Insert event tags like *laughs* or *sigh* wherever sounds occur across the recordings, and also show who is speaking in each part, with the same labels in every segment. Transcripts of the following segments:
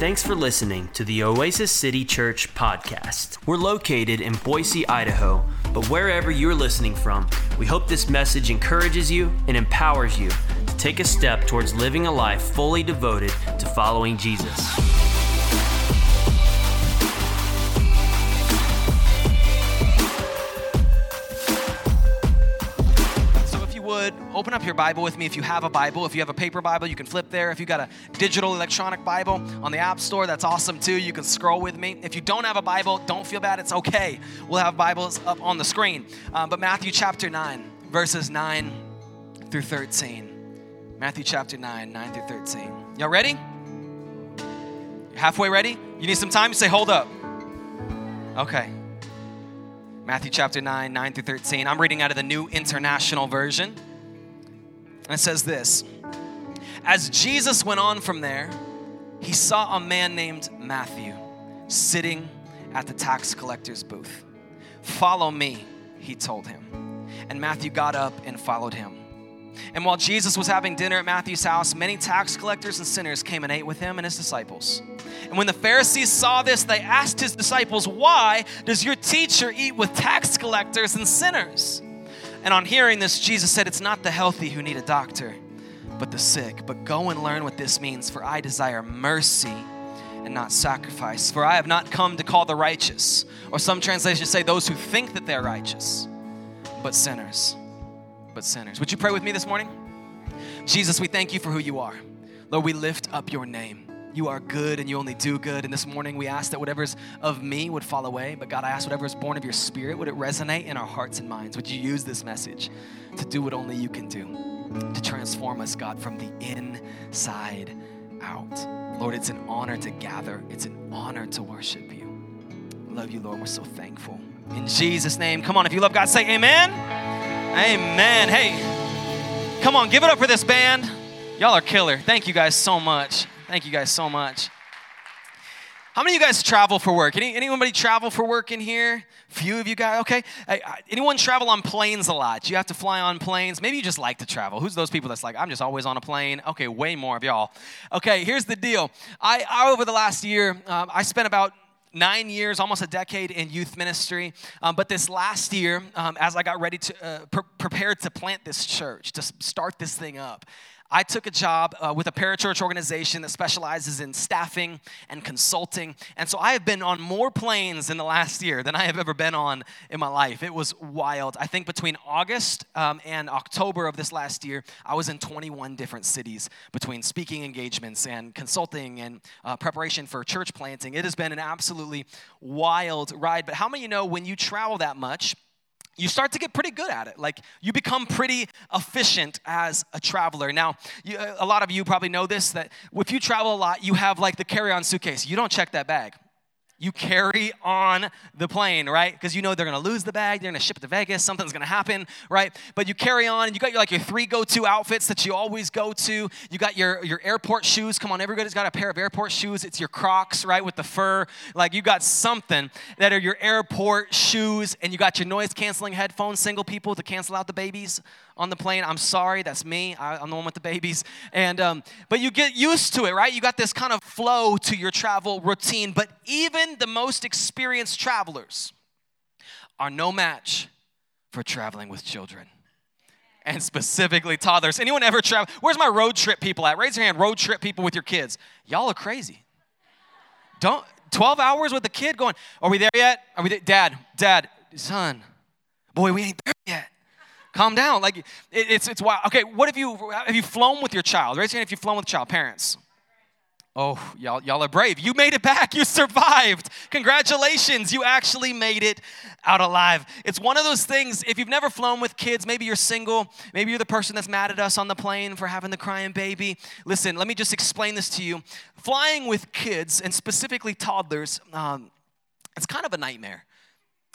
Speaker 1: Thanks for listening to the Oasis City Church podcast. We're located in Boise, Idaho, but wherever you're listening from, we hope this message encourages you and empowers you to take a step towards living a life fully devoted to following Jesus.
Speaker 2: Open up your Bible with me if you have a Bible. If you have a paper Bible, you can flip there. If you got a digital electronic Bible on the App Store, that's awesome too. You can scroll with me. If you don't have a Bible, don't feel bad. It's okay. We'll have Bibles up on the screen. Um, but Matthew chapter 9, verses 9 through 13. Matthew chapter 9, 9 through 13. Y'all ready? Halfway ready? You need some time? Say, hold up. Okay. Matthew chapter 9, 9 through 13. I'm reading out of the New International Version. And it says this As Jesus went on from there, he saw a man named Matthew sitting at the tax collector's booth. Follow me, he told him. And Matthew got up and followed him. And while Jesus was having dinner at Matthew's house, many tax collectors and sinners came and ate with him and his disciples. And when the Pharisees saw this, they asked his disciples, Why does your teacher eat with tax collectors and sinners? And on hearing this, Jesus said, It's not the healthy who need a doctor, but the sick. But go and learn what this means, for I desire mercy and not sacrifice. For I have not come to call the righteous, or some translations say those who think that they're righteous, but sinners but sinners. Would you pray with me this morning? Jesus, we thank you for who you are. Lord, we lift up your name. You are good and you only do good. And this morning we ask that whatever's of me would fall away. But God, I ask whatever is born of your spirit, would it resonate in our hearts and minds? Would you use this message to do what only you can do? To transform us, God, from the inside out. Lord, it's an honor to gather, it's an honor to worship you. Love you, Lord. We're so thankful. In Jesus' name, come on, if you love God, say amen. Amen. Hey, come on, give it up for this band. Y'all are killer. Thank you guys so much. Thank you guys so much. How many of you guys travel for work? Any, anybody travel for work in here? Few of you guys, okay. anyone travel on planes a lot? You have to fly on planes. Maybe you just like to travel. Who's those people that's like, I'm just always on a plane? Okay, way more of y'all. Okay, here's the deal. I, I over the last year, um, I spent about nine years, almost a decade in youth ministry. Um, but this last year, um, as I got ready to uh, pre- prepared to plant this church, to start this thing up, I took a job uh, with a parachurch organization that specializes in staffing and consulting. And so I have been on more planes in the last year than I have ever been on in my life. It was wild. I think between August um, and October of this last year, I was in 21 different cities between speaking engagements and consulting and uh, preparation for church planting. It has been an absolutely wild ride. But how many of you know when you travel that much, you start to get pretty good at it. Like you become pretty efficient as a traveler. Now, you, a lot of you probably know this that if you travel a lot, you have like the carry on suitcase. You don't check that bag you carry on the plane, right? Because you know they're gonna lose the bag, they're gonna ship it to Vegas, something's gonna happen, right? But you carry on, and you got your like your three go-to outfits that you always go to. You got your your airport shoes. Come on, everybody's got a pair of airport shoes. It's your Crocs, right, with the fur. Like you got something that are your airport shoes, and you got your noise canceling headphones, single people to cancel out the babies on the plane. I'm sorry, that's me. I, am the one with the babies. And um, but you get used to it, right? You got this kind of flow to your travel routine. But even the most experienced travelers are no match for traveling with children. And specifically toddlers. Anyone ever travel? Where's my road trip people at? Raise your hand, road trip people with your kids. Y'all are crazy. Don't 12 hours with the kid going, Are we there yet? Are we there? Dad, dad, son, boy, we ain't there. Calm down. Like it, it's it's wild. Okay, what have you have you flown with your child? Raise your hand if you've flown with child. Parents. Oh, y'all, y'all are brave. You made it back. *laughs* You survived. Congratulations. You actually made it out alive. It's one of those things, if you've never flown with kids, maybe you're single, maybe you're the person that's mad at us on the plane for having the crying baby. Listen, let me just explain this to you. Flying with kids, and specifically toddlers, um, it's kind of a nightmare.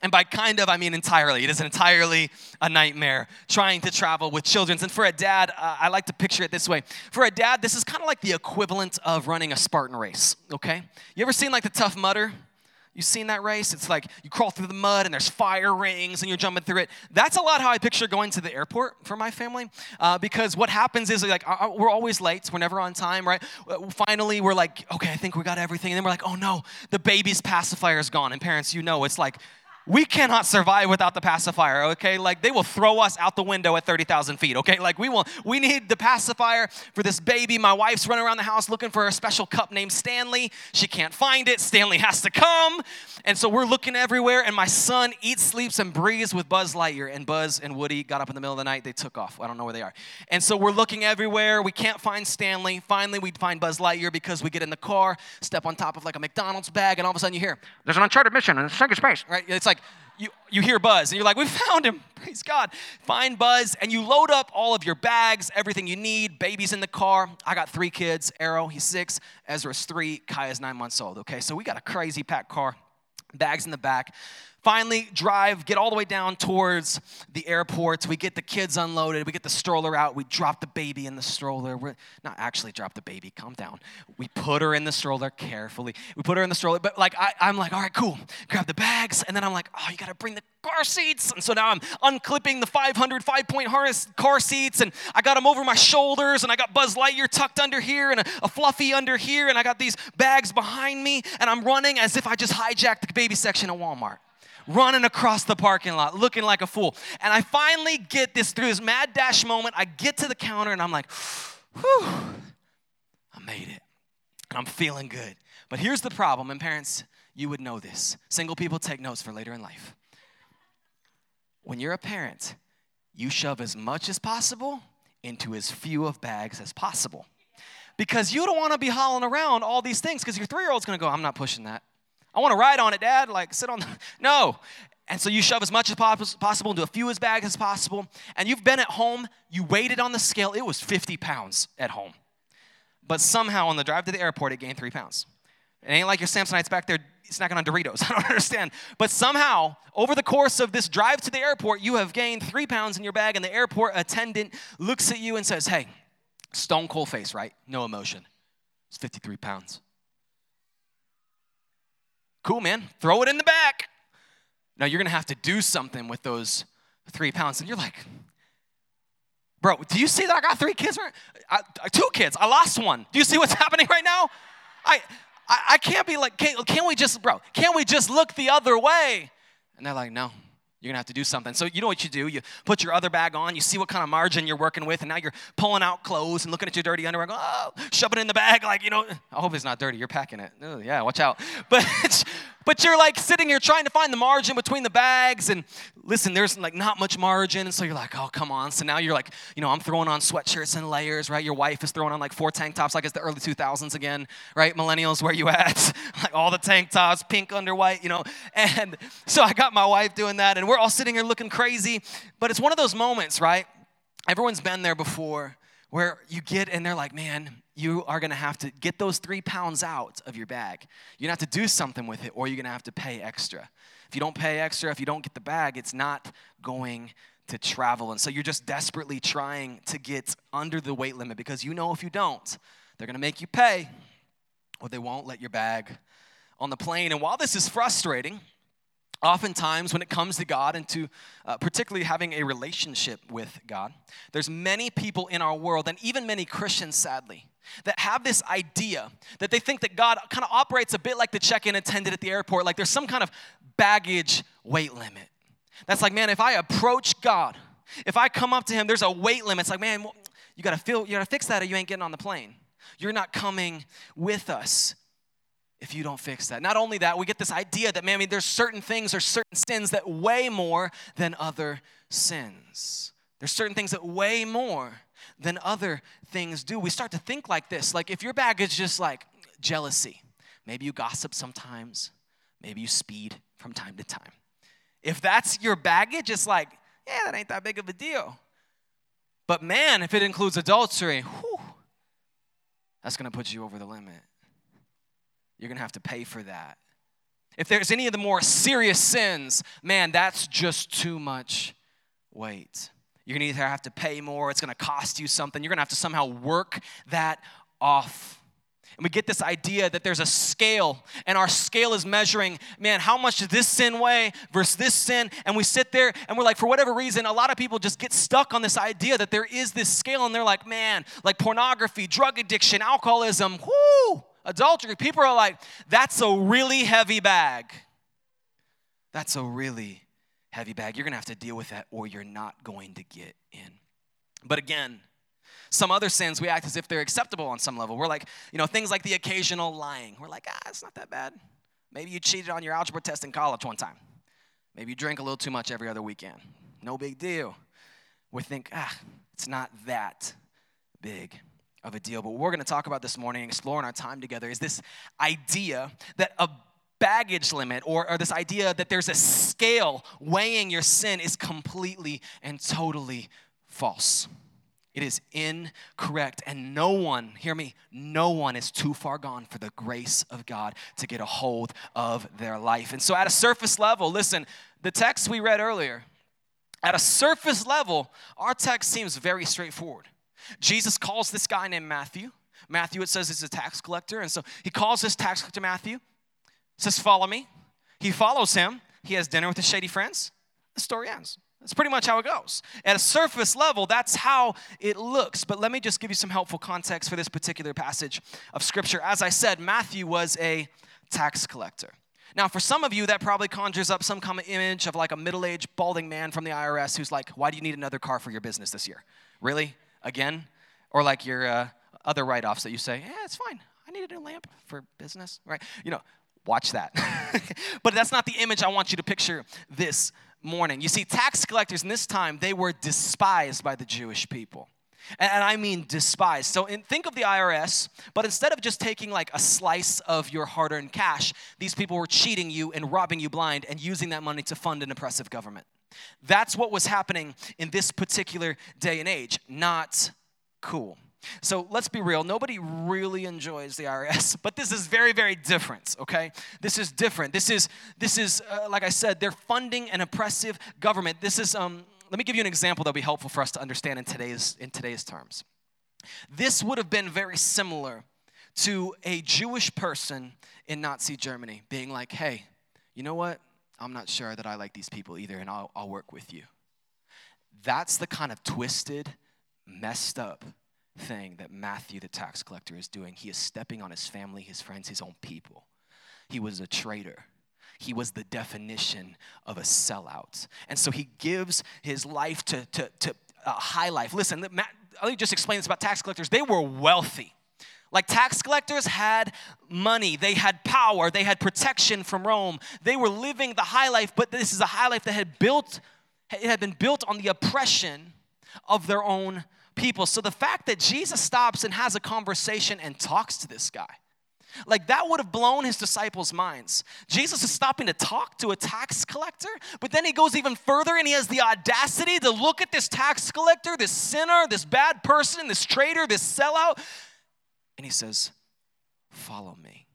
Speaker 2: And by kind of, I mean entirely. It is entirely a nightmare trying to travel with children. And for a dad, uh, I like to picture it this way. For a dad, this is kind of like the equivalent of running a Spartan race, okay? You ever seen like the Tough Mudder? You seen that race? It's like you crawl through the mud and there's fire rings and you're jumping through it. That's a lot how I picture going to the airport for my family. Uh, because what happens is like uh, uh, we're always late. We're never on time, right? Uh, finally, we're like, okay, I think we got everything. And then we're like, oh no, the baby's pacifier is gone. And parents, you know, it's like we cannot survive without the pacifier okay? Like they will throw us out the window at 30000 feet okay? Like we will we need the pacifier for this baby. My wife's running around the house looking for a special cup named stanley. She can't find it. Stanley has to come. And so we're looking everywhere and my son eats sleeps and breathes with buzz lightyear. And buzz and woody got up in the middle of the night. They took off. I don't know where they are. And so we're looking everywhere. We can't find stanley. Finally we find buzz lightyear because we get in the car step on top of like a mcdonald's bag and all of a sudden you hear there's an uncharted mission in second space. Right? It's like like you, you hear Buzz and you're like, we found him. *laughs* Praise God. Find Buzz and you load up all of your bags, everything you need. Baby's in the car. I got three kids. Arrow, he's six. Ezra's three. Kaya's nine months old. Okay, so we got a crazy packed car, bags in the back. Finally, drive, get all the way down towards the airport. We get the kids unloaded. We get the stroller out. We drop the baby in the stroller. We're not actually drop the baby, calm down. We put her in the stroller carefully. We put her in the stroller, but like I, I'm like, all right, cool. Grab the bags, and then I'm like, oh, you gotta bring the car seats. And so now I'm unclipping the 500 five point harness car seats, and I got them over my shoulders, and I got Buzz Lightyear tucked under here, and a, a fluffy under here, and I got these bags behind me, and I'm running as if I just hijacked the baby section at Walmart running across the parking lot looking like a fool. And I finally get this through this mad dash moment. I get to the counter and I'm like, whew, I made it. And I'm feeling good. But here's the problem, and parents, you would know this. Single people take notes for later in life. When you're a parent, you shove as much as possible into as few of bags as possible. Because you don't want to be hauling around all these things because your three year old's going to go, I'm not pushing that. I want to ride on it, Dad. Like, sit on the. *laughs* No. And so you shove as much as possible into a few as bags as possible. And you've been at home, you weighed it on the scale, it was 50 pounds at home. But somehow on the drive to the airport, it gained three pounds. It ain't like your Samsonites back there snacking on Doritos. *laughs* I don't understand. But somehow, over the course of this drive to the airport, you have gained three pounds in your bag, and the airport attendant looks at you and says, Hey, stone cold face, right? No emotion. It's 53 pounds. Cool, man. Throw it in the back. Now you're going to have to do something with those three pounds. And you're like, bro, do you see that I got three kids? I, two kids. I lost one. Do you see what's *laughs* happening right now? I, I, I can't be like, can't, can't we just, bro, can't we just look the other way? And they're like, no, you're gonna have to do something. So you know what you do? You put your other bag on, you see what kind of margin you're working with, and now you're pulling out clothes and looking at your dirty underwear, going, oh, shove it in the bag, like, you know, I hope it's not dirty, you're packing it. Oh, yeah, watch out. *laughs* But but you're like sitting here trying to find the margin between the bags, and listen, there's like not much margin, and so you're like, oh, come on. So now you're like, you know, I'm throwing on sweatshirts and layers, right? Your wife is throwing on like four tank tops, like it's the early 2000s again, right? Millennials, where you at? *laughs* like all the tank tops, pink under white, you know. And so I got my wife doing that, and we're all sitting here looking crazy. But it's one of those moments, right? Everyone's been there before where you get and they're like, man, you are gonna have to get those three pounds out of your bag. You're gonna have to do something with it, or you're gonna have to pay extra. If you don't pay extra, if you don't get the bag, it's not going to travel. And so you're just desperately trying to get under the weight limit because you know if you don't, they're gonna make you pay, or they won't let your bag on the plane. And while this is frustrating, oftentimes when it comes to god and to uh, particularly having a relationship with god there's many people in our world and even many christians sadly that have this idea that they think that god kind of operates a bit like the check-in attendant at the airport like there's some kind of baggage weight limit that's like man if i approach god if i come up to him there's a weight limit it's like man you gotta feel you gotta fix that or you ain't getting on the plane you're not coming with us if you don't fix that. Not only that, we get this idea that, man, I mean, there's certain things or certain sins that weigh more than other sins. There's certain things that weigh more than other things do. We start to think like this. Like if your baggage is just like jealousy, maybe you gossip sometimes, maybe you speed from time to time. If that's your baggage, it's like, yeah, that ain't that big of a deal. But man, if it includes adultery, whew, that's gonna put you over the limit you're to have to pay for that. If there's any of the more serious sins, man, that's just too much weight. You're going to either have to pay more, it's going to cost you something, you're going to have to somehow work that off. And we get this idea that there's a scale, and our scale is measuring, man, how much does this sin weigh versus this sin? And we sit there and we're like, for whatever reason, a lot of people just get stuck on this idea that there is this scale, and they're like, man, like pornography, drug addiction, alcoholism, whoo, adultery. People are like, that's a really heavy bag. That's a really heavy bag. You're gonna have to deal with that, or you're not going to get in. But again, some other sins, we act as if they're acceptable on some level. We're like, you know, things like the occasional lying. We're like, ah, it's not that bad. Maybe you cheated on your algebra test in college one time. Maybe you drink a little too much every other weekend. No big deal. We think, ah, it's not that big of a deal. But what we're going to talk about this morning, exploring our time together, is this idea that a baggage limit or, or this idea that there's a scale weighing your sin is completely and totally false. It is incorrect. And no one, hear me, no one is too far gone for the grace of God to get a hold of their life. And so, at a surface level, listen, the text we read earlier, at a surface level, our text seems very straightforward. Jesus calls this guy named Matthew. Matthew, it says, is a tax collector. And so he calls this tax collector Matthew, says, Follow me. He follows him. He has dinner with his shady friends. The story ends. That's pretty much how it goes. At a surface level, that's how it looks. But let me just give you some helpful context for this particular passage of Scripture. As I said, Matthew was a tax collector. Now, for some of you, that probably conjures up some kind of image of like a middle aged, balding man from the IRS who's like, Why do you need another car for your business this year? Really? Again? Or like your uh, other write offs that you say, Yeah, it's fine. I need a new lamp for business, right? You know, watch that. *laughs* but that's not the image I want you to picture this morning. You see, tax collectors in this time, they were despised by the Jewish people. And, I mean despised. So in, think of the IRS, but instead of just taking like a slice of your hard earned cash, these people were cheating you and robbing you blind and using that money to fund an oppressive government. That's what was happening in this particular day and age. Not cool. So let's be real. Nobody really enjoys the IRS, *laughs* but this is very, very different. Okay, this is different. This is this is uh, like I said, they're funding an oppressive government. This is um. Let me give you an example that'll be helpful for us to understand in today's in today's terms. This would have been very similar to a Jewish person in Nazi Germany being like, "Hey, you know what? I'm not sure that I like these people either, and I'll, I'll work with you." That's the kind of twisted, messed up thing that Matthew, the tax collector, is doing. He is stepping on his family, his friends, his own people. He was a traitor. He was the definition of a sellout. And so he gives his life to, to, to high life. Listen, Matt, let me just explain this about tax collectors. They were wealthy. Like tax collectors had money, they had power, they had protection from Rome. They were living the high life, but this is a high life that had built it had been built on the oppression of their own people. So the fact that Jesus stops and has a conversation and talks to this guy, like that would have blown his disciples' minds. Jesus is stopping to talk to a tax collector, but then he goes even further and he has the audacity to look at this tax collector, this sinner, this bad person, this traitor, this sellout, and he says, Follow me.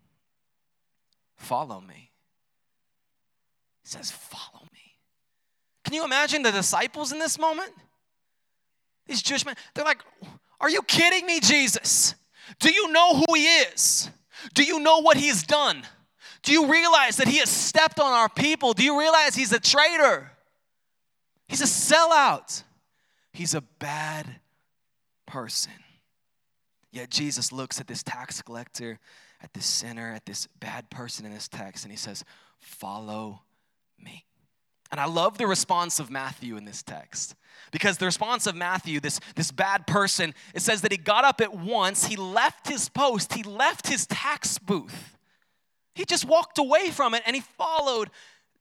Speaker 2: Follow me. He says, Follow me. Can you imagine the disciples in this moment? Jewish men, they're like, Are you kidding me, Jesus? Do you know who he is? Do you know what he's done? Do you realize that he has stepped on our people? Do you realize he's a traitor? He's a sellout. He's a bad person. Yet Jesus looks at this tax collector, at this sinner, at this bad person in this text, and he says, Follow me. And I love the response of Matthew in this text. Because the response of Matthew, this, this bad person, it says that he got up at once, he left his post, he left his tax booth. He just walked away from it and he followed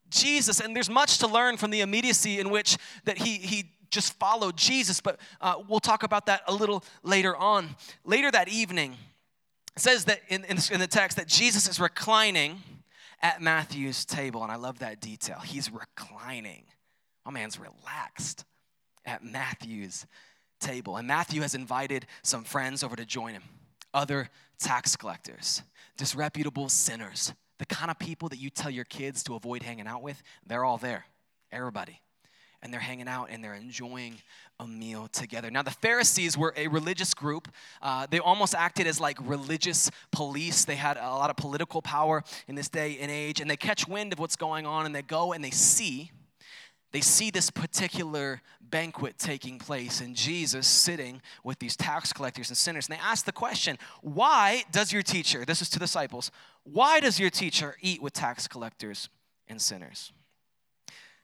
Speaker 2: Jesus. And there's much to learn from the immediacy in which that he, he just followed Jesus, but uh, we'll talk about that a little later on. Later that evening, it says that in, in, in the text that Jesus is reclining at Matthew's table, and I love that detail. He's reclining. My man's relaxed at Matthew's table. And Matthew has invited some friends over to join him other tax collectors, disreputable sinners, the kind of people that you tell your kids to avoid hanging out with. They're all there, everybody. And they're hanging out and they're enjoying a meal together. Now, the Pharisees were a religious group. Uh, they almost acted as like religious police. They had a lot of political power in this day and age, and they catch wind of what's going on and they go and they see. They see this particular banquet taking place and Jesus sitting with these tax collectors and sinners. And they ask the question, Why does your teacher, this is to disciples, why does your teacher eat with tax collectors and sinners?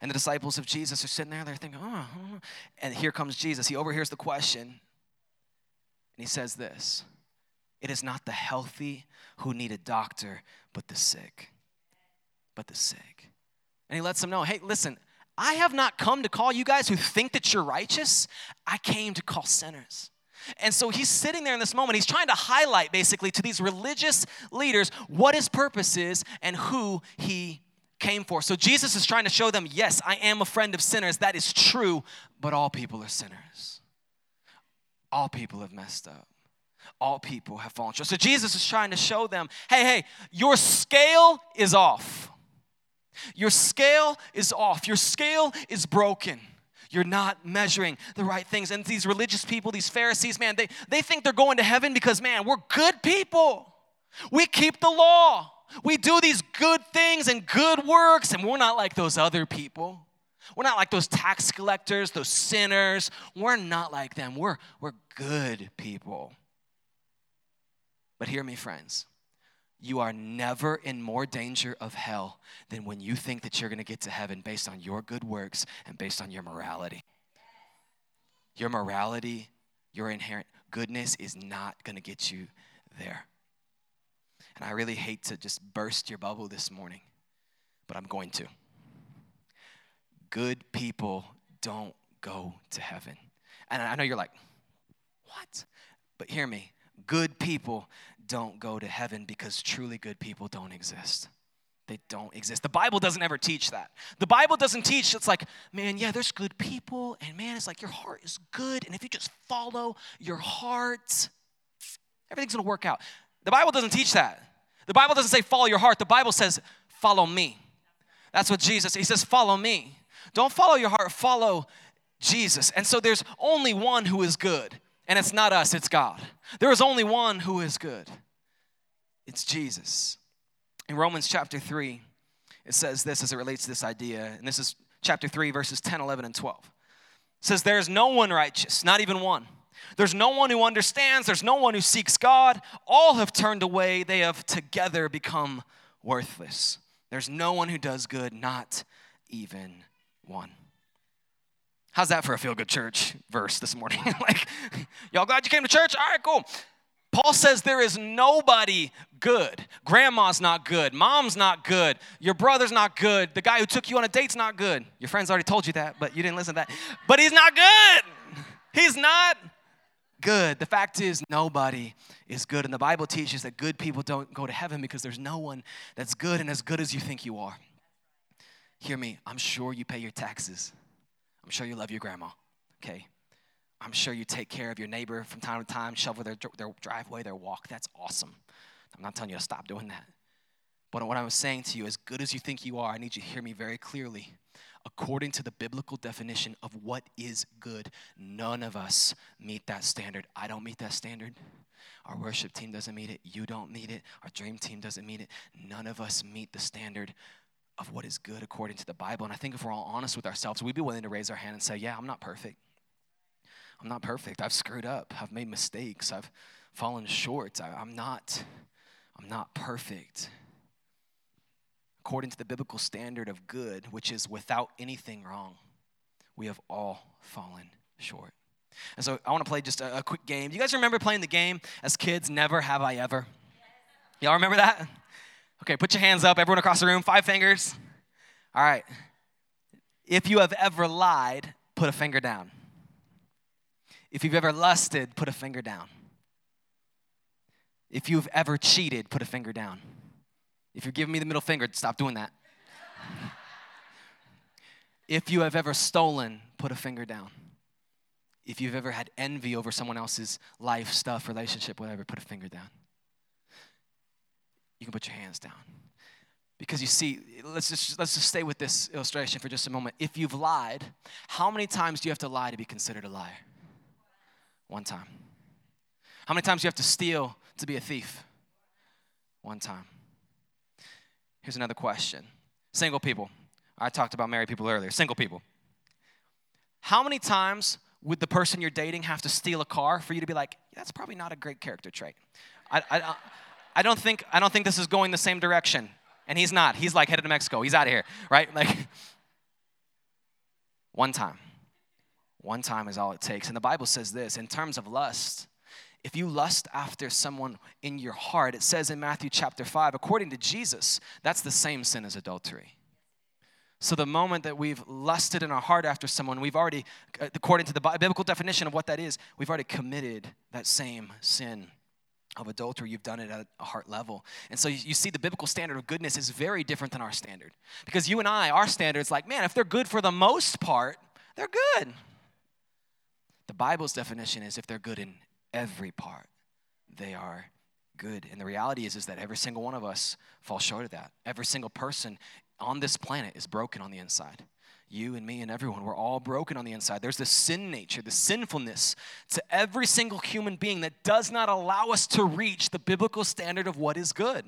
Speaker 2: And the disciples of Jesus are sitting there, they're thinking, oh, oh, oh, and here comes Jesus. He overhears the question, and he says this It is not the healthy who need a doctor, but the sick. But the sick. And he lets them know, hey, listen, I have not come to call you guys who think that you're righteous. I came to call sinners. And so he's sitting there in this moment. He's trying to highlight basically to these religious leaders what his purpose is and who he came for. So Jesus is trying to show them, yes, I am a friend of sinners. That is true, but all people are sinners. All people have messed up. All people have fallen short. So Jesus is trying to show them, hey, hey, your scale is off. Your scale is off. Your scale is broken. You're not measuring the right things. And these religious people, these Pharisees, man, they, they think they're going to heaven because, man, we're good people. We keep the law. We do these good things and good works, and we're not like those other people. We're not like those tax collectors, those sinners. We're not like them. We're, we're good people. But hear me, friends. You are never in more danger of hell than when you think that you're going to get to heaven based on your good works and based on your morality. Your morality, your inherent goodness is not going to get you there. And I really hate to just burst your bubble this morning, but I'm going to. Good people don't go to heaven. And I know you're like, what? But hear me good people don't go to heaven because truly good people don't exist. They don't exist. The Bible doesn't ever teach that. The Bible doesn't teach it's like, man, yeah, there's good people, and man, it's like your heart is good, and if you just follow your heart, everything's gonna work out. The Bible doesn't teach that. The Bible doesn't say follow your heart, the Bible says follow me. That's what Jesus, he says follow me. Don't follow your heart, follow Jesus. And so there's only one who is good, and it's not us, it's God. There is only one who is good. It's Jesus. In Romans chapter 3, it says this as it relates to this idea, and this is chapter 3, verses 10, 11, and 12. It says, There is no one righteous, not even one. There's no one who understands, there's no one who seeks God. All have turned away, they have together become worthless. There's no one who does good, not even one. How's that for a feel good church verse this morning? *laughs* like, y'all glad you came to church? All right, cool. Paul says there is nobody good. Grandma's not good. Mom's not good. Your brother's not good. The guy who took you on a date's not good. Your friends already told you that, but you didn't listen to that. But he's not good. He's not good. The fact is, nobody is good. And the Bible teaches that good people don't go to heaven because there's no one that's good and as good as you think you are. Hear me, I'm sure you pay your taxes. I'm sure you love your grandma, okay? I'm sure you take care of your neighbor from time to time, shovel their, their driveway, their walk. That's awesome. I'm not telling you to stop doing that. But what I'm saying to you, as good as you think you are, I need you to hear me very clearly according to the biblical definition of what is good. None of us meet that standard. I don't meet that standard. Our worship team doesn't meet it. You don't meet it. Our dream team doesn't meet it. None of us meet the standard of what is good according to the Bible. And I think if we're all honest with ourselves, we'd be willing to raise our hand and say, Yeah, I'm not perfect. I'm not perfect. I've screwed up. I've made mistakes. I've fallen short. I, am not, I'm not perfect according to the biblical standard of good, which is without anything wrong, we have all fallen short. And so I want to play just a, a quick game. You guys remember playing the game as kids, Never Have I Ever? Y'all remember that? Okay, put your hands up, everyone across the room, five fingers. All right. If you have ever lied, put a finger down. If you've ever lusted, put a finger down. If you've ever cheated, put a finger down. If you're giving me the middle finger, stop doing that. if you have ever stolen, put a finger down. If you've ever had envy over someone else's life, stuff, relationship, whatever, put a finger down. You can put your hands down. Because you see, let's just let's just stay with this illustration for just a moment. If you've lied, how many times do you have to lie to be considered a liar? One time. How many times do you have to steal to be a thief? One time. Here's another question. Single people. I talked about married people earlier. Single people. How many times would the person you're dating have to steal a car for you to be like, that's probably not a great character trait? I, I, I, don't think, I don't think this is going the same direction. And he's not. He's like headed to Mexico. He's out of here, right? Like, one time. One time is all it takes. And the Bible says this in terms of lust, if you lust after someone in your heart, it says in Matthew chapter 5, according to Jesus, that's the same sin as adultery. So the moment that we've lusted in our heart after someone, we've already, uh, according to the biblical definition of what that is, we've already committed that same sin of adultery. You've done it at a heart level. And so you, see the biblical standard of goodness is very different than our standard. Because you and I, our standard is like, man, if they're good for the most part, they're good. The Bible's definition is if they're good in every part, they are good. And the reality is, is that every single one of us falls short of that. Every single person on this planet is broken on the inside. You and me and everyone, we're all broken on the inside. There's the sin nature, the sinfulness to every single human being that does not allow us to reach the biblical standard of what is good.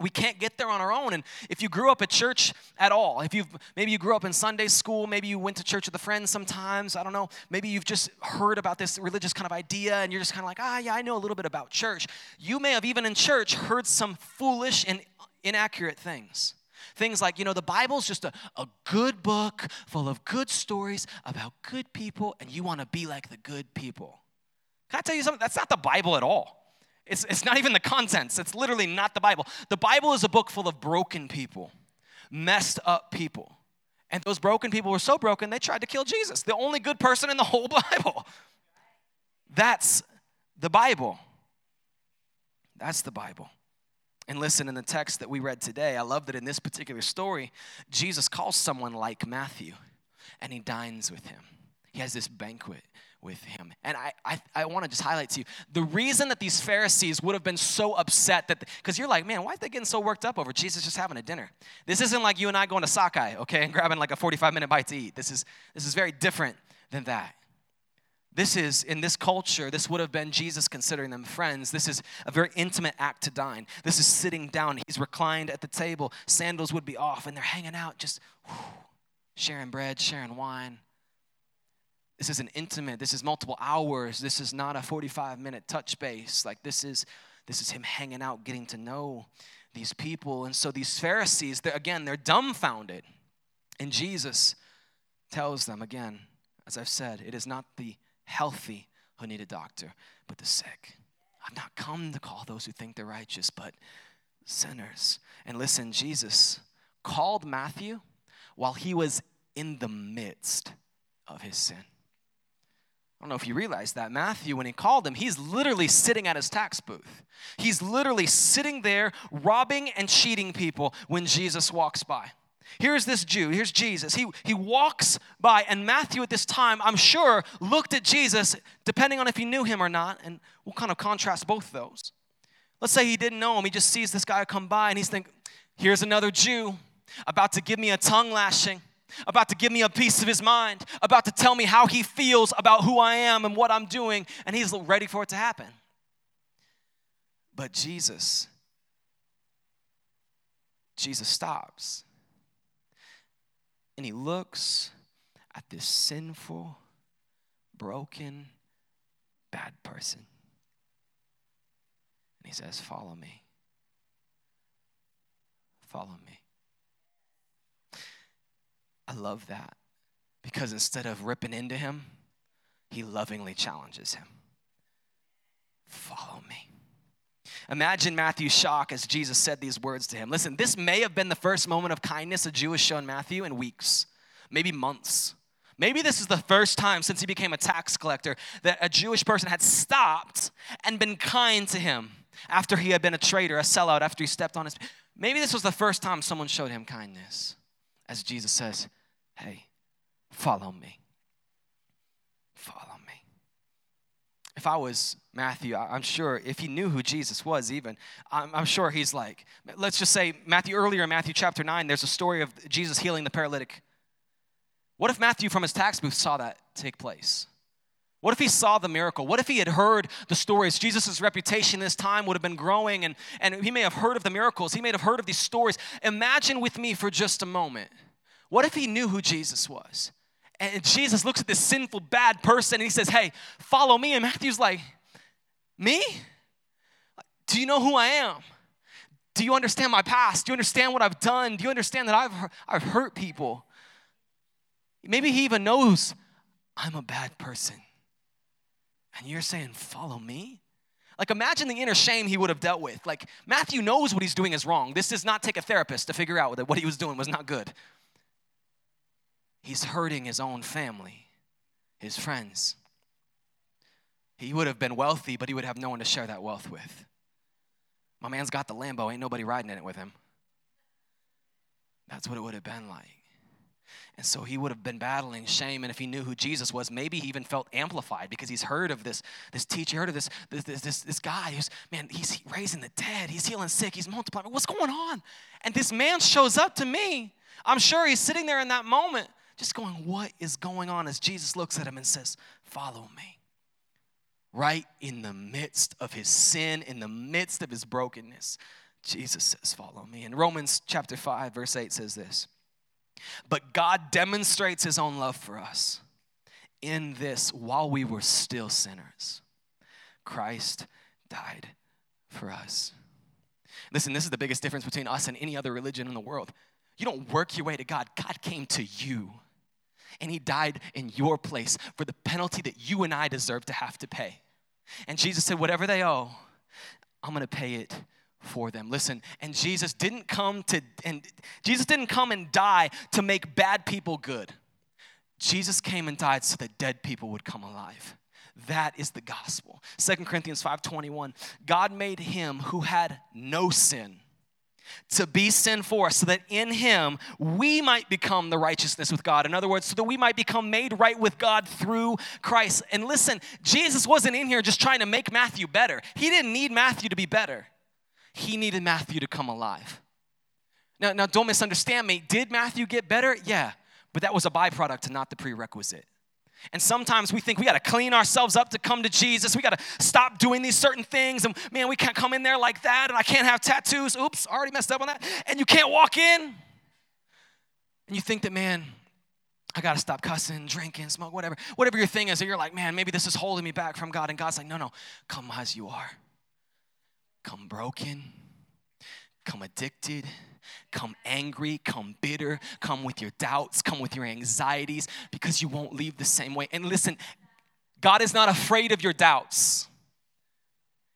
Speaker 2: We can't get there on our own. And if you grew up at church at all, if you've maybe you grew up in Sunday school, maybe you went to church with a friend sometimes, I don't know, maybe you've just heard about this religious kind of idea and you're just kind of like, ah, yeah, I know a little bit about church. You may have even in church heard some foolish and inaccurate things. Things like, you know, the Bible's just a, a good book full of good stories about good people, and you want to be like the good people. Can I tell you something? That's not the Bible at all. It's, it's not even the contents. It's literally not the Bible. The Bible is a book full of broken people, messed up people. And those broken people were so broken, they tried to kill Jesus, the only good person in the whole *laughs* Bible. That's the Bible. That's the Bible. And listen, in the text that we read today, I love that in this particular story, Jesus calls someone like Matthew and he dines with him. He has this banquet with him. And I, I, I want to just highlight to you the reason that these Pharisees would have been so upset that, because you're like, man, why are they getting so worked up over Jesus just having a dinner? This isn't like you and I going to sockeye, okay, and grabbing like a 45 minute bite to eat. This is, this is very different than that. This is, in this culture, this would have been Jesus considering them friends. This is a very intimate act to dine. This is sitting down. He's reclined at the table. Sandals would be off, and they're hanging out, just whew, sharing bread, sharing wine. This is an intimate, this is multiple hours. This is not a 45 minute touch base. Like, this is, this is him hanging out, getting to know these people. And so, these Pharisees, they're, again, they're dumbfounded. And Jesus tells them, again, as I've said, it is not the healthy who need a doctor, but the sick. I've not come to call those who think they're righteous, but sinners. And listen, Jesus called Matthew while he was in the midst of his sin. Don't know if you realize that. Matthew, when he called him, he's literally sitting at his tax booth. He's literally sitting there robbing and cheating people when Jesus walks by. Here's this Jew, here's Jesus. He, he walks by, and Matthew at this time, I'm sure, looked at Jesus, depending on if he knew him or not, and we'll kind of contrast both those. Let's say he didn't know him, he just sees this guy come by, and he's thinking, here's another Jew about to give me a tongue lashing, about to give me a piece of his mind, about to tell me how he feels about who I am and what I'm doing, and he's ready for it to happen. But Jesus, Jesus stops and he looks at this sinful, broken, bad person. And he says, Follow me. Follow me. I love that because instead of ripping into him, he lovingly challenges him. Follow me. Imagine Matthew's shock as Jesus said these words to him. Listen, this may have been the first moment of kindness a Jew has shown Matthew in weeks, maybe months. Maybe this is the first time since he became a tax collector that a Jewish person had stopped and been kind to him after he had been a traitor, a sellout, after he stepped on his. Maybe this was the first time someone showed him kindness. As Jesus says, Hey, follow me. Follow me. if I was Matthew, I'm sure if he knew who Jesus was, even, I'm, I'm, sure he's like, let's just say, Matthew, earlier in Matthew chapter 9, there's a story of Jesus healing the paralytic. What if Matthew from his tax booth saw that take place? What if he saw the miracle? What if he had heard the stories? Jesus' reputation this time would have been growing, and, and he may have heard of the miracles. He may have heard of these stories. Imagine with me for just a moment. What if he knew who Jesus was? And Jesus looks at this sinful, bad person and he says, Hey, follow me. And Matthew's like, Me? Do you know who I am? Do you understand my past? Do you understand what I've done? Do you understand that I've, I've hurt people? Maybe he even knows I'm a bad person. And you're saying, Follow me? Like, imagine the inner shame he would have dealt with. Like, Matthew knows what he's doing is wrong. This does not take a therapist to figure out that what he was doing was not good he's hurting his own family, his friends. He would have been wealthy, but he would have no one to share that wealth with. My man's got the Lambo, ain't nobody riding in it with him. That's what it would have been like. And so he would have been battling shame. And if he knew who Jesus was, maybe he even felt amplified because he's heard of this, this teacher, heard of this, this, this, this, this guy who's, man, he's raising the dead, he's healing sick, he's multiplying. What's going on? And this man shows up to me. I'm sure he's sitting there in that moment just going, What is going on? As Jesus looks at him and says, Follow me. Right in the midst of his sin, in the midst of his brokenness, Jesus says, Follow me. And Romans chapter 5, verse 8 says this But God demonstrates his own love for us in this while we were still sinners. Christ died for us. Listen, this is the biggest difference between us and any other religion in the world. You don't work your way to God, God came to you and he died in your place for the penalty that you and I deserve to have to pay. And Jesus said, Whatever they owe, I'm gonna pay it for them. Listen, and Jesus didn't come to and Jesus didn't come and die to make bad people good. Jesus came and died so that dead people would come alive. That is the gospel. Second Corinthians 5:21. God made him who had no sin to be sin for us so that in him we might become the righteousness with God. In other words, so that we might become made right with God through Christ. And listen, Jesus wasn't in here just trying to make Matthew better. He didn't need Matthew to be better. He needed Matthew to come alive. Now, now don't misunderstand me. Did Matthew get better? Yeah, but that was a byproduct and not the prerequisite. And sometimes we think we got to clean ourselves up to come to Jesus. We got to stop doing these certain things. And man, we can't come in there like that. And I can't have tattoos. Oops, already messed up on that. And you can't walk in. And you think that, man, I got to stop cussing, drinking, smoke, whatever. Whatever your thing is. And you're like, man, maybe this is holding me back from God. And God's like, no, no, come as you are. Come broken, come addicted come angry, come bitter, come with your doubts, come with your anxieties, because you won't leave the same way. And listen, God is not afraid of your doubts.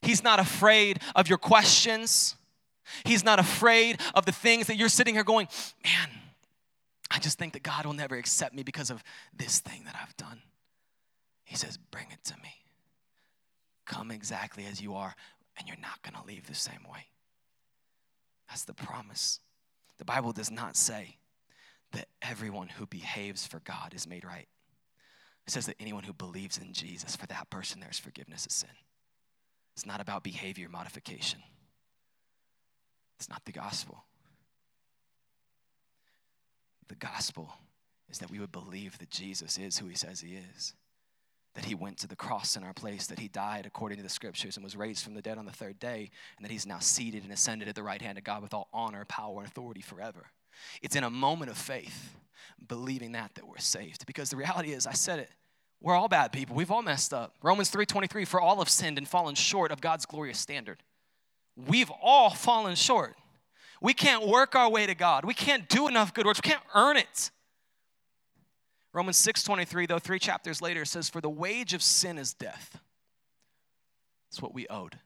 Speaker 2: He's not afraid of your questions. He's not afraid of the things that you're sitting here going, man, I just think that God will never accept me because of this thing that I've done. He says, bring it to me. Come exactly as you are, and you're not going to leave the same way. That's the promise. The Bible does not say that everyone who behaves for God is made right. It says that anyone who believes in Jesus, for that person, there's forgiveness of sin. It's not about behavior modification, it's not the gospel. The gospel is that we would believe that Jesus is who he says he is that he went to the cross in our place, that he died according to the scriptures and was raised from the dead on the third day, and that he's now seated and ascended at the right hand of God with all honor, power, and authority forever. It's in a moment of faith, believing that, that we're saved. Because the reality is, I said it, we're all bad people. We've all messed up. Romans 3:23, for all have sinned and fallen short of God's glorious standard. We've all fallen short. We can't work our way to God. We can't do enough good works. We can't earn it. Romans 6:23 though 3 chapters later says for the wage of sin is death. It's what we owed.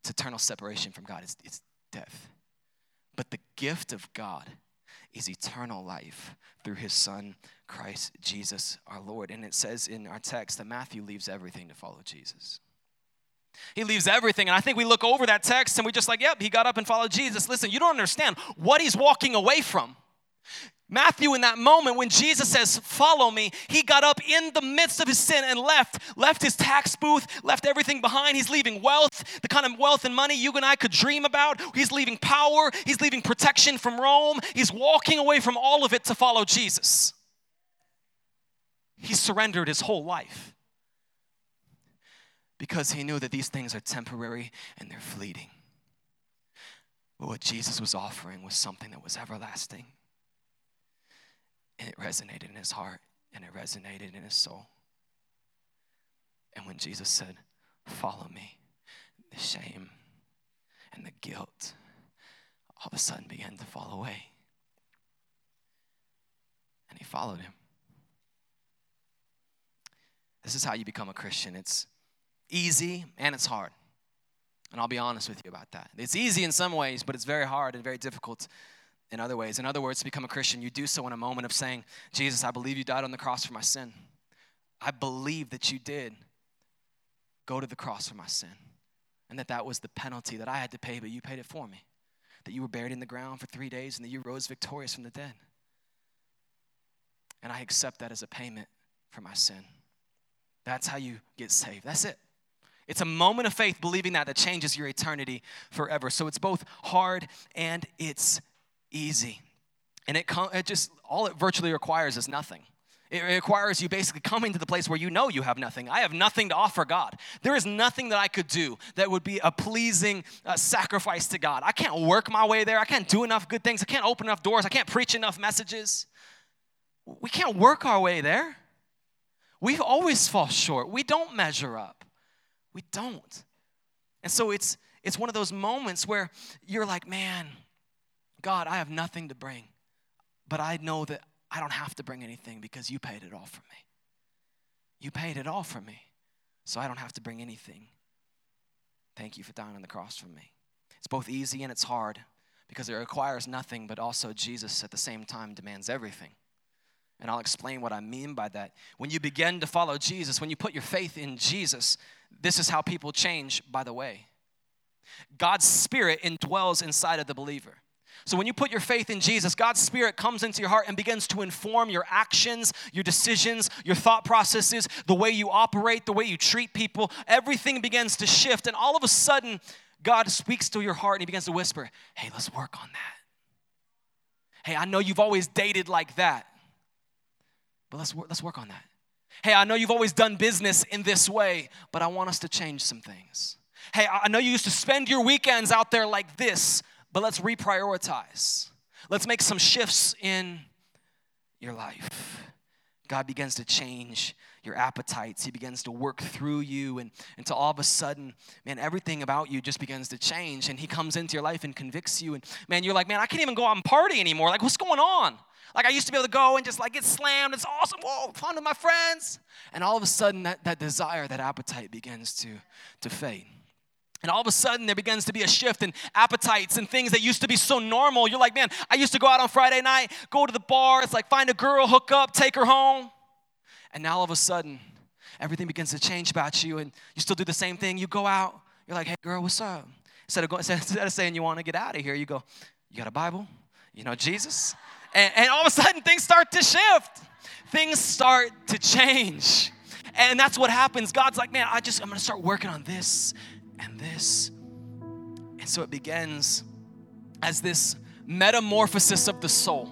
Speaker 2: It's eternal separation from God. It's, it's death. But the gift of God is eternal life through his son Christ Jesus our Lord. And it says in our text that Matthew leaves everything to follow Jesus. He leaves everything. And I think we look over that text and we just like, yep, he got up and followed Jesus. Listen, you don't understand what he's walking away from. Matthew, in that moment when Jesus says, Follow me, he got up in the midst of his sin and left, left his tax booth, left everything behind. He's leaving wealth, the kind of wealth and money you and I could dream about. He's leaving power, he's leaving protection from Rome. He's walking away from all of it to follow Jesus. He surrendered his whole life because he knew that these things are temporary and they're fleeting. But what Jesus was offering was something that was everlasting. And it resonated in his heart and it resonated in his soul. And when Jesus said, Follow me, the shame and the guilt all of a sudden began to fall away. And he followed him. This is how you become a Christian it's easy and it's hard. And I'll be honest with you about that. It's easy in some ways, but it's very hard and very difficult in other ways. In other words, to become a Christian, you do so in a moment of saying, Jesus, I believe you died on the cross for my sin. I believe that you did go to the cross for my sin. And that that was the penalty that I had to pay, but you paid it for me. That you were buried in the ground for three days and that you rose victorious from the dead. And I accept that as a payment for my sin. That's how you get saved. That's it. It's a moment of faith believing that that changes your eternity forever. So it's both hard and it's easy. And it, it just, all it virtually requires is nothing. It requires you basically coming to the place where you know you have nothing. I have nothing to offer God. There is nothing that I could do that would be a pleasing uh, sacrifice to God. I can't work my way there. I can't do enough good things. I can't open enough doors. I can't preach enough messages. We can't work our way there. We always fall short. We don't measure up. We don't. And so it's it's one of those moments where you're like, man, God, I have nothing to bring, but I know that I don't have to bring anything because you paid it all for me. You paid it all for me, so I don't have to bring anything. Thank you for dying on the cross for me. It's both easy and it's hard because it requires nothing, but also Jesus at the same time demands everything. And I'll explain what I mean by that. When you begin to follow Jesus, when you put your faith in Jesus, this is how people change, by the way. God's Spirit indwells inside of the believer. So when you put your faith in Jesus, God's Spirit comes into your heart and begins to inform your actions, your decisions, your thought processes, the way you operate, the way you treat people. Everything begins to shift, and all of a sudden, God speaks to your heart and He begins to whisper, Hey, let's work on that. Hey, I know you've always dated like that, but let's, let's work on that. Hey, I know you've always done business in this way, but I want us to change some things. Hey, I know you used to spend your weekends out there like this, but let's reprioritize. Let's make some shifts in your life. God begins to change your appetites. He begins to work through you, and until all of a sudden, man, everything about you just begins to change. And He comes into your life and convicts you. And man, you're like, man, I can't even go out and party anymore. Like, what's going on? Like, I used to be able to go and just like get slammed. It's awesome. Whoa, fun with my friends. And all of a sudden, that, that desire, that appetite begins to, to fade. And all of a sudden, there begins to be a shift in appetites and things that used to be so normal. You're like, man, I used to go out on Friday night, go to the bar, it's like find a girl, hook up, take her home. And now all of a sudden, everything begins to change about you, and you still do the same thing. You go out, you're like, hey, girl, what's up? Instead of, going, *laughs* instead of saying you want to get out of here, you go, you got a Bible? You know Jesus? And, and all of a sudden, things start to shift. Things start to change. And that's what happens. God's like, man, I just, I'm to start working on this and this. And so it begins as this metamorphosis of the soul.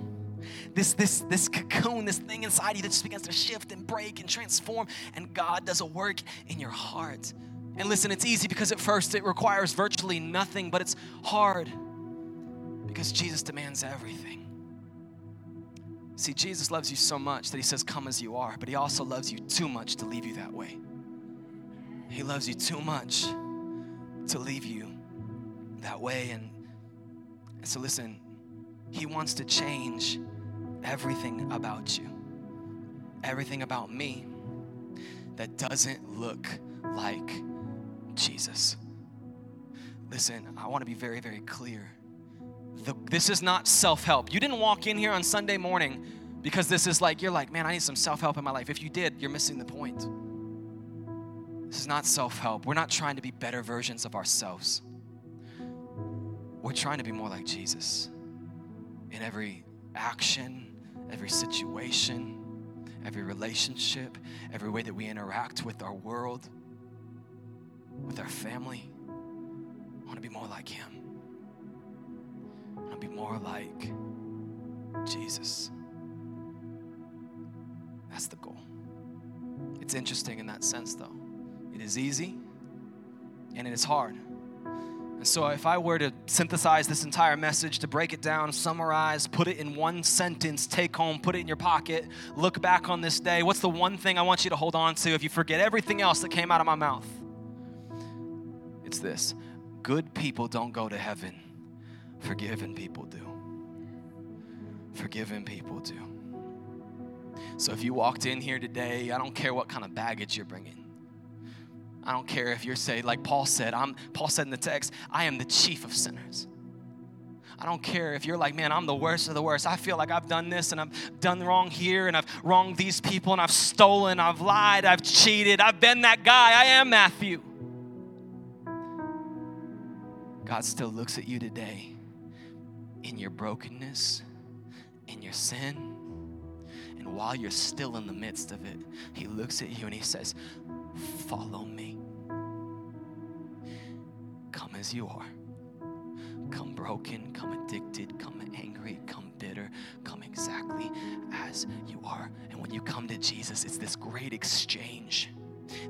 Speaker 2: This, this, this cocoon, this thing inside you that just begins to shift and break and transform, and God does a work in your heart. And listen, it's easy because at first it requires virtually nothing, but it's hard because Jesus demands everything. See, Jesus loves you so much that he says, Come as you are, but he also loves you too much to leave you that way. He loves you too much to leave you that way. And so, listen, He wants to change everything about you, everything about me that doesn't look like Jesus. Listen, I want to be very, very clear. The, this is not self help. You didn't walk in here on Sunday morning because this is like, you're like, man, I need some self help in my life. If you did, you're missing the point. This is not self help. We're not trying to be better versions of ourselves. We're trying to be more like Jesus in every action, every situation, every relationship, every way that we interact with our world, with our family. I want to be more like Him. I want to be more like Jesus. That's the goal. It's interesting in that sense, though. It is easy and it is hard. And so, if I were to synthesize this entire message, to break it down, summarize, put it in one sentence, take home, put it in your pocket, look back on this day, what's the one thing I want you to hold on to if you forget everything else that came out of my mouth? It's this good people don't go to heaven, forgiven people do. Forgiven people do. So if you walked in here today, I don't care what kind of baggage you're bringing. I don't care if you're saying, like Paul said, I'm Paul said in the text, I am the chief of sinners. I don't care if you're like, man, I'm the worst of the worst. I feel like I've done this and I've done wrong here and I've wronged these people and I've stolen, I've lied, I've cheated, I've been that guy. I am Matthew. God still looks at you today in your brokenness, in your sin. And while you're still in the midst of it, He looks at you and He says, Follow me. As you are. Come broken, come addicted, come angry, come bitter, come exactly as you are. And when you come to Jesus, it's this great exchange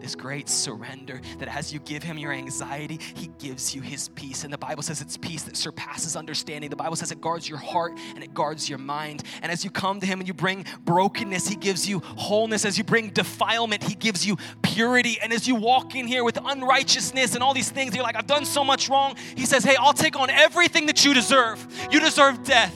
Speaker 2: this great surrender that as you give him your anxiety, he gives you his peace. And the Bible says it's peace that surpasses understanding. The Bible says it guards your heart and it guards your mind. And as you come to him and you bring brokenness, he gives you wholeness. As you bring defilement, he gives you purity. And as you walk in here with unrighteousness and all these things, you're like, I've done so much wrong. He says, Hey, I'll take on everything that you deserve. You deserve death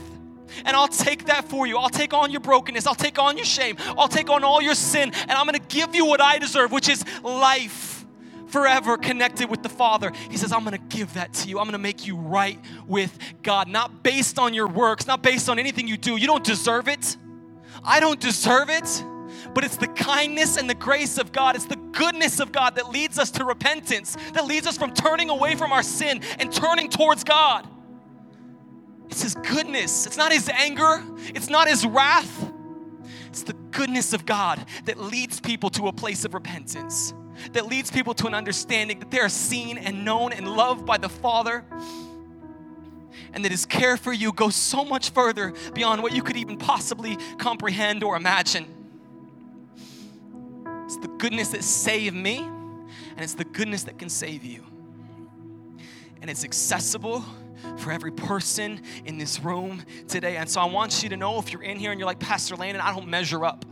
Speaker 2: and I'll take that for you. I'll take on your brokenness. I'll take on your shame. I'll take on all your sin, and I'm going to give you what I deserve, which is life forever connected with the Father. He says, I'm going to give that to you. I'm going to make you right with God, not based on your works, not based on anything you do. You don't deserve it. I don't deserve it. But it's the kindness and the grace of God, it's the goodness of God that leads us to repentance, that leads us from turning away from our sin and turning towards God. It's His goodness. It's not His anger. It's not His wrath. It's the goodness of God that leads people to a place of repentance, that leads people to an understanding that they are seen and known and loved by the Father, and that His care for you goes so much further beyond what you could even possibly comprehend or imagine. It's the goodness that saved me, and it's the goodness that can save you. And it's accessible for every person in this room today. And so I want you to know if you're in here and you're like, Pastor Landon, I don't measure up.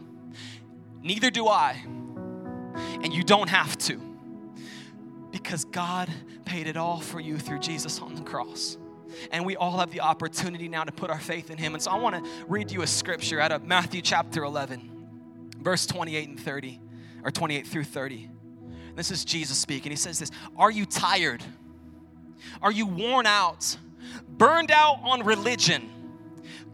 Speaker 2: Neither do I. And you don't have to. Because God paid it all for you through Jesus on the cross. And we all have the opportunity now to put our faith in Him. And so I want to read you a scripture out of Matthew chapter 11, verse 28 and 30, or 28 through 30. This is Jesus speaking. He says this Are you tired? Are you worn out? Burned out on religion?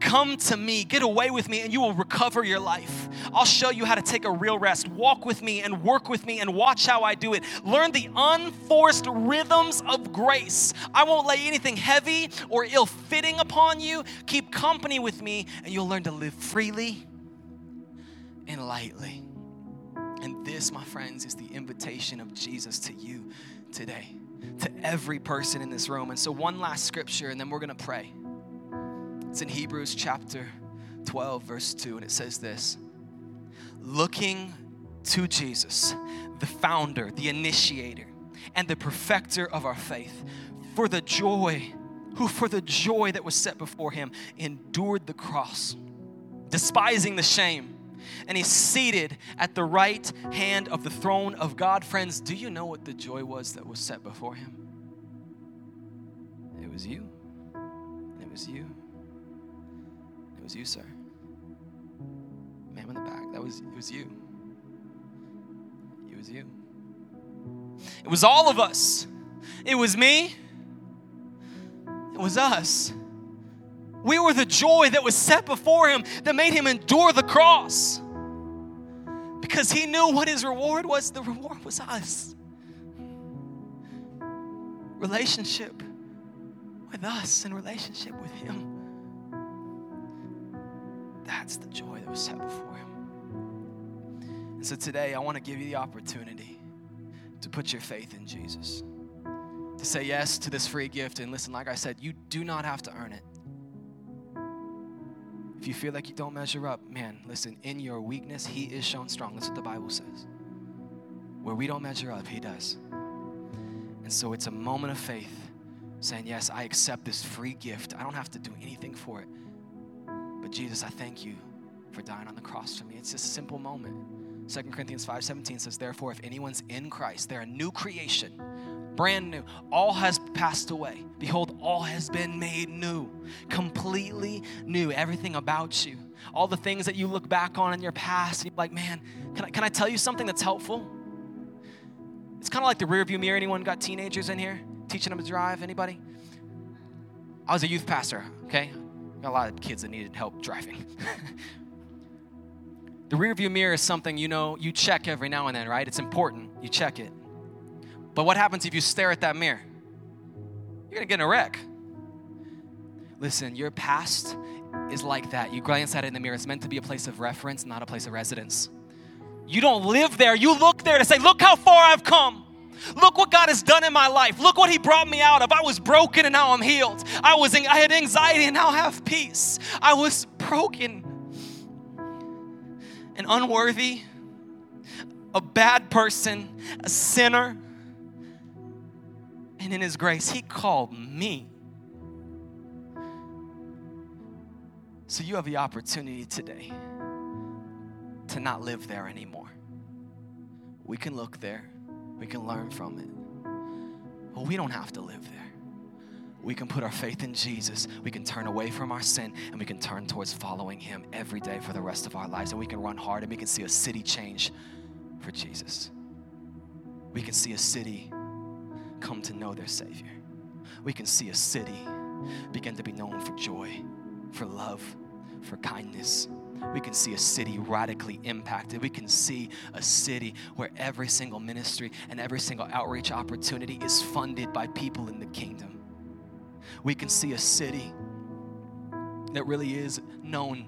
Speaker 2: Come to me, get away with me, and you will recover your life. I'll show you how to take a real rest. Walk with me and work with me and watch how I do it. Learn the unforced rhythms of grace. I won't lay anything heavy or ill fitting upon you. Keep company with me, and you'll learn to live freely and lightly. And this, my friends, is the invitation of Jesus to you today to every person in this room. And so, one last scripture, and then we're going to pray. It's in Hebrews chapter 12, verse 2, and it says this Looking to Jesus, the founder, the initiator, and the perfecter of our faith, for the joy, who for the joy that was set before him endured the cross, despising the shame and he's seated at the right hand of the throne of God. Friends, do you know what the joy was that was set before him? It was you. It was you. It was you, sir. Man in the back. That was it was you. It was you. It was all of us. It was me. It was us. We were the joy that was set before him that made him endure the cross. Because he knew what his reward was. The reward was us. Relationship with us and relationship with him. That's the joy that was set before him. And so today, I want to give you the opportunity to put your faith in Jesus, to say yes to this free gift. And listen, like I said, you do not have to earn it. If you feel like you don't measure up, man, listen, in your weakness, He is shown strong. That's what the Bible says. Where we don't measure up, He does. And so it's a moment of faith saying, Yes, I accept this free gift. I don't have to do anything for it. But Jesus, I thank you for dying on the cross for me. It's just a simple moment. 2 Corinthians 5:17 says, Therefore, if anyone's in Christ, they're a new creation, brand new. All has passed away. Behold, all has been made new, completely new. Everything about you, all the things that you look back on in your past, you're like, man, can I, can I tell you something that's helpful? It's kind of like the rearview mirror. Anyone got teenagers in here? Teaching them to drive? Anybody? I was a youth pastor, okay? Got a lot of kids that needed help driving. *laughs* the rearview mirror is something you know you check every now and then, right? It's important. You check it. But what happens if you stare at that mirror? You're gonna get in a wreck. Listen, your past is like that. You glance at it in the mirror. It's meant to be a place of reference, not a place of residence. You don't live there. You look there to say, Look how far I've come. Look what God has done in my life. Look what He brought me out of. I was broken and now I'm healed. I was in, I had anxiety and now I have peace. I was broken and unworthy, a bad person, a sinner. And in His grace, He called me. So you have the opportunity today to not live there anymore. We can look there, we can learn from it, but we don't have to live there. We can put our faith in Jesus. We can turn away from our sin and we can turn towards following Him every day for the rest of our lives. And we can run hard and we can see a city change for Jesus. We can see a city come to know their Savior. We can see a city begin to be known for joy, for love, for kindness, we can see a city radically impacted. We can see a city where every single ministry and every single outreach opportunity is funded by people in the kingdom. We can see a city that really is known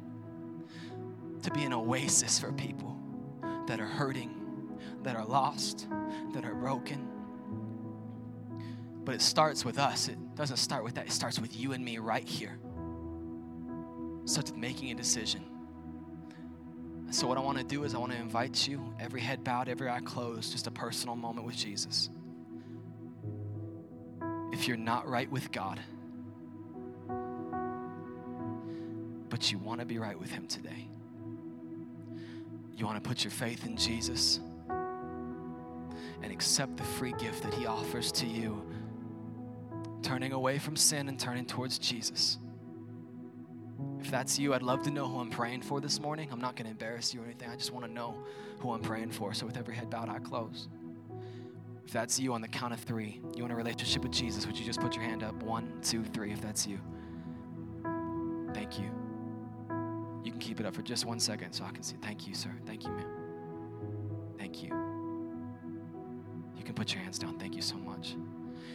Speaker 2: to be an oasis for people that are hurting, that are lost, that are broken. But it starts with us. It doesn't start with that. It starts with you and me right here. It starts with making a decision so, what I want to do is, I want to invite you, every head bowed, every eye closed, just a personal moment with Jesus. If you're not right with God, but you want to be right with Him today, you want to put your faith in Jesus and accept the free gift that He offers to you, turning away from sin and turning towards Jesus. If that's you, I'd love to know who I'm praying for this morning. I'm not going to embarrass you or anything. I just want to know who I'm praying for. So, with every head bowed, eye closed. If that's you on the count of three, you want a relationship with Jesus, would you just put your hand up? One, two, three, if that's you. Thank you. You can keep it up for just one second so I can see. Thank you, sir. Thank you, ma'am. Thank you. You can put your hands down. Thank you so much.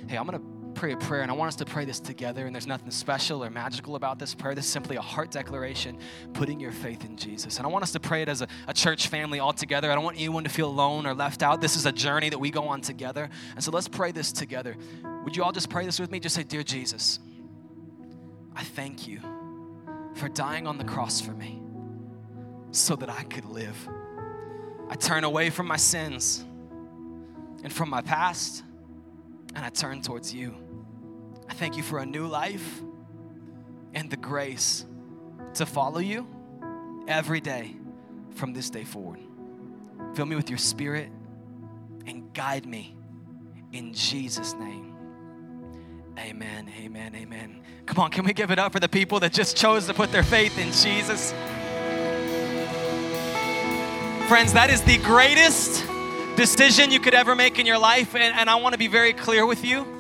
Speaker 2: Hey, I'm going to pray a prayer, and I want us to pray this together. And there's nothing special or magical about this prayer. This is simply a heart declaration, putting your faith in Jesus. And I want us to pray it as a, a church family all together. I don't want anyone to feel alone or left out. This is a journey that we go on together. And so let's pray this together. Would you all just pray this with me? Just say, Dear Jesus, I thank you for dying on the cross for me so that I could live. I turn away from my sins and from my past, and I turn towards you. I thank you for a new life and the grace to follow you every day from this day forward. Fill me with your spirit and guide me in Jesus' name. Amen, amen, amen. Come on, can we give it up for the people that just chose to put their faith in Jesus? Friends, that is the greatest decision you could ever make in your life, and, and I want to be very clear with you.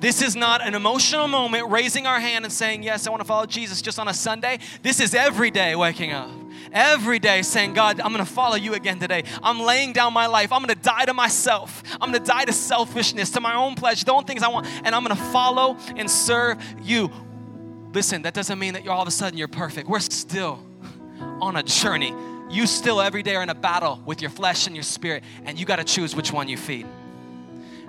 Speaker 2: This is not an emotional moment raising our hand and saying, Yes, I want to follow Jesus just on a Sunday. This is every day waking up. Every day saying, God, I'm going to follow you again today. I'm laying down my life. I'm going to die to myself. I'm going to die to selfishness, to my own pleasure, the own things I want, and I'm going to follow and serve you. Listen, that doesn't mean that you're all of a sudden you're perfect. We're still on a journey. You still every day are in a battle with your flesh and your spirit, and you got to choose which one you feed.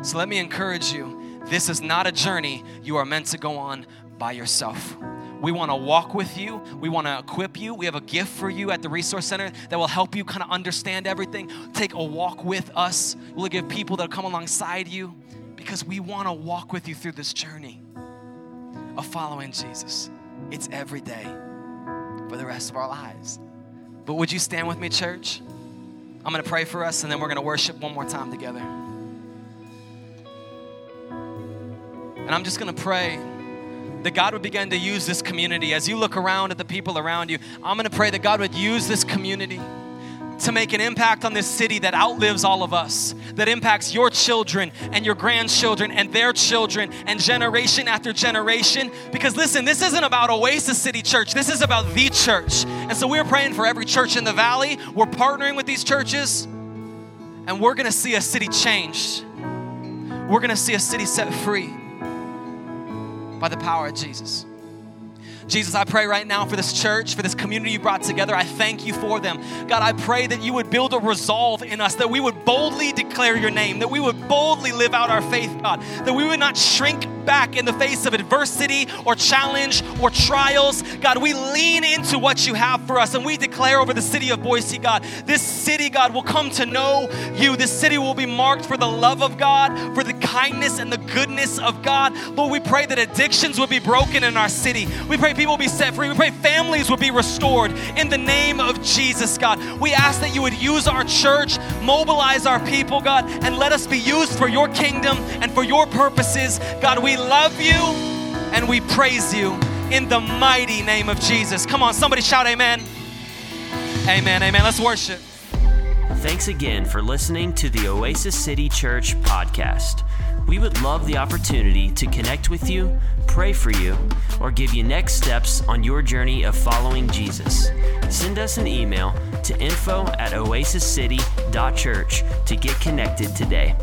Speaker 2: So let me encourage you this is not a journey you are meant to go on by yourself. We want to walk with you. We want to equip you. We have a gift for you at the Resource Center that will help you kind of understand everything. Take a walk with us. We'll give people that come alongside you because we want to walk with you through this journey of following Jesus. It's every day for the rest of our lives. But would you stand with me, church? I'm going to pray for us and then we're going to worship one more time together. And I'm just going to pray that God would begin to use this community. As you look around at the people around you, I'm going to pray that God would use this community to make an impact on this city that outlives all of us, that impacts your children and your grandchildren and their children and generation after generation. Because listen, this isn't about Oasis City Church, this is about the church. And so we're praying for every church in the valley. We're partnering with these churches, and we're gonna see a city changed. We're gonna see a city set free by the power of Jesus. Jesus, I pray right now for this church, for this community you brought together. I thank you for them. God, I pray that you would build a resolve in us, that we would boldly declare your name, that we would boldly live out our faith, God, that we would not shrink back in the face of adversity or challenge or trials. God, we lean into what you have for us and we declare over the city of Boise, God, this city, God, will come to know you. This city will be marked for the love of God, for the kindness and the goodness of God. Lord, we pray that addictions would be broken in our city. We pray people will be set free. We pray families will be restored in the name of Jesus, God. We ask that you would use our church, mobilize our people, God, and let us be used for your kingdom and for your purposes. God, we love you and we praise you in the mighty name of Jesus. Come on, somebody shout amen. Amen, amen. Let's worship.
Speaker 1: Thanks again for listening to the Oasis City Church podcast. We would love the opportunity to connect with you, pray for you, or give you next steps on your journey of following Jesus. Send us an email to info at oasiscity.church to get connected today.